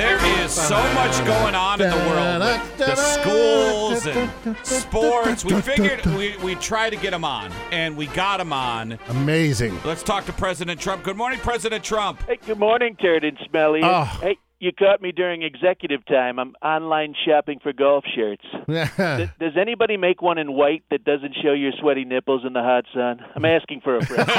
There is so much going on in the world. The schools and sports. We figured we, we try to get him on, and we got him on. Amazing. Let's talk to President Trump. Good morning, President Trump. Hey, good morning, Turd and Smelly. Oh. Hey, you caught me during executive time. I'm online shopping for golf shirts. Th- Does anybody make one in white that doesn't show your sweaty nipples in the hot sun? I'm asking for a friend.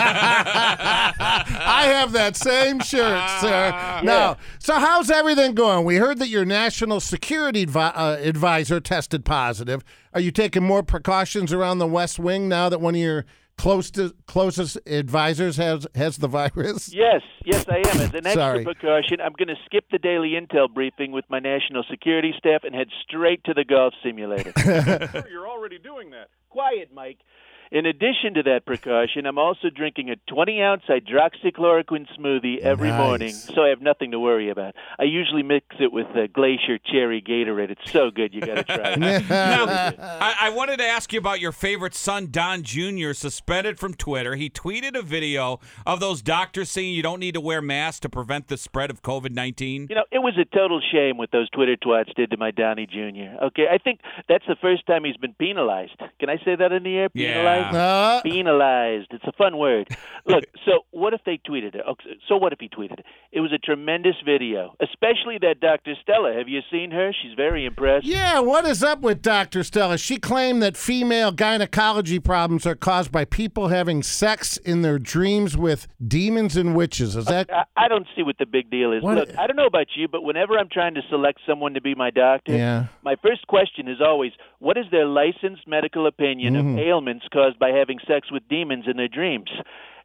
I have that same shirt, sir. Now, so how's everything going? We heard that your national security advi- uh, advisor tested positive. Are you taking more precautions around the West Wing now that one of your close to, closest advisors has has the virus? yes, yes, I am. As an extra Sorry. precaution, I'm going to skip the daily intel briefing with my national security staff and head straight to the golf simulator. You're already doing that. Quiet, Mike. In addition to that precaution, I'm also drinking a 20 ounce hydroxychloroquine smoothie every Nice. morning, so I have nothing to worry about. I usually mix it with a Glacier Cherry Gatorade. It's so good, you got to try it. Now, I, I wanted to ask you about your favorite son, Don Jr., suspended from Twitter. He tweeted a video of those doctors saying you don't need to wear masks to prevent the spread of COVID 19. You know, it was a total shame what those Twitter twats did to my Donnie Jr. Okay, I think that's the first time he's been penalized. Can I say that in the air? Yeah. Penalized? Uh, Penalized. It's a fun word. Look, so what if they tweeted it? So what if he tweeted it? It was a tremendous video, especially that Dr. Stella. Have you seen her? She's very impressed. yeah, what is up with Dr. Stella? She claimed that female gynecology problems are caused by people having sex in their dreams with demons and witches. Is that I, I don't see what the big deal is. What- Look, I don't know about you, but whenever I'm trying to select someone to be my doctor, Yeah. my first question is always, what is their licensed medical opinion Mm-hmm. of ailments caused by having sex with demons in their dreams?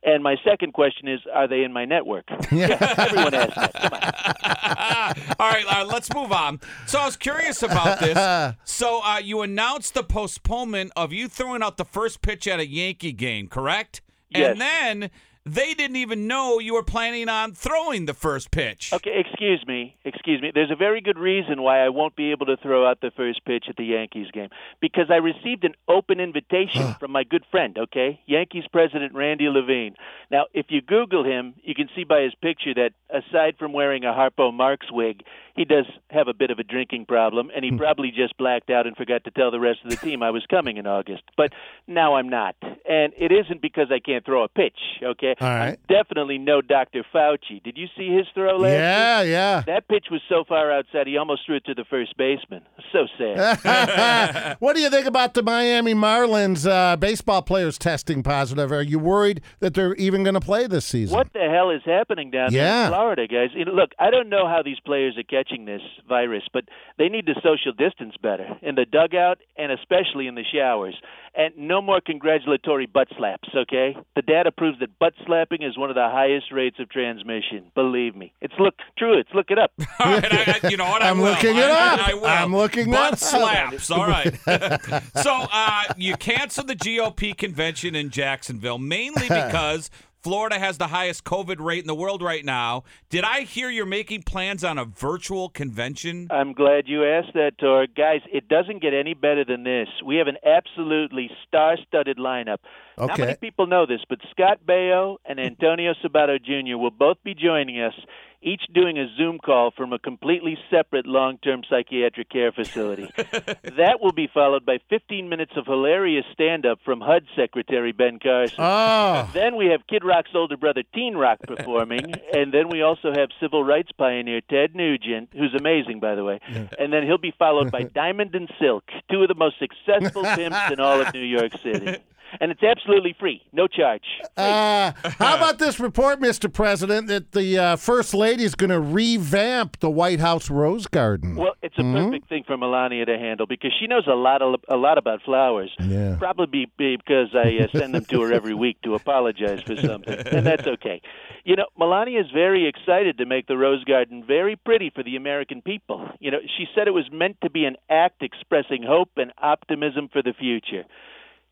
And my second question is, are they in my network? Yeah, everyone asks that. Come on. All right, uh, let's move on. So I was curious about this. So uh, you announced the postponement of you throwing out the first pitch at a Yankee game, correct? Yes. And then they didn't even know you were planning on throwing the first pitch. Okay, excuse me. Excuse me. There's a very good reason why I won't be able to throw out the first pitch at the Yankees game because I received an open invitation from my good friend, okay? Yankees president Randy Levine. Now, if you Google him, you can see by his picture that aside from wearing a Harpo Marx wig, he does have a bit of a drinking problem, and he hmm. probably just blacked out and forgot to tell the rest of the team I was coming in August. But now I'm not. And it isn't because I can't throw a pitch, okay? All right. Definitely no Dr. Fauci. Did you see his throw last Yeah, yeah. that pitch was so far outside, he almost threw it to the first baseman. So sad. what do you think about the Miami Marlins uh, baseball players testing positive? Are you worried that they're even going to play this season? what the hell is happening down there in Florida, guys? You know, look, I don't know how these players are catching this virus, but they need to social distance better in the dugout and especially in the showers. And no more congratulatory butt slaps, okay? The data proves that butt slapping is one of the highest rates of transmission. Believe me. It's look true. It's look it up. All right, I, I- you know what? I I'm will. looking it I- I- up. I will. I'm looking Butt it up. slaps. All right. so uh, you canceled the GOP convention in Jacksonville mainly because Florida has the highest COVID rate in the world right now. Did I hear you're making plans on a virtual convention? I'm glad you asked that, Tor. Guys, it doesn't get any better than this. We have an absolutely star-studded lineup. Not many people know this, but Scott Baio and Antonio Sabato Jr. will both be joining us, each doing a Zoom call from a completely separate long-term psychiatric care facility. that will be followed by 15 minutes of hilarious stand-up from HUD Secretary Ben Carson. Oh, Then we have Kid Rock's older brother Teen Rock performing, and then we also have civil rights pioneer Ted Nugent, who's amazing, by the way. And then he'll be followed by Diamond and Silk, two of the most successful pimps in all of New York City. And it's absolutely free, no charge. uh, how about this report, Mr. President, that the uh, First Lady is going to revamp the White House Rose Garden? Well, it's a perfect thing for Melania to handle because she knows a lot of, a lot about flowers. Yeah. Probably be because I uh, send them to her every week to apologize for something, and that's okay. You know, Melania is very excited to make the Rose Garden very pretty for the American people. You know, she said it was meant to be an act expressing hope and optimism for the future.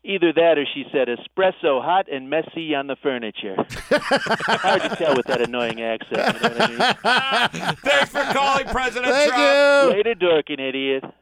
Either that or she said espresso hot and messy on the furniture. Hard to tell with that annoying accent. You know what I mean? Thanks for calling, President Thank Trump. you. Later, dorking idiot.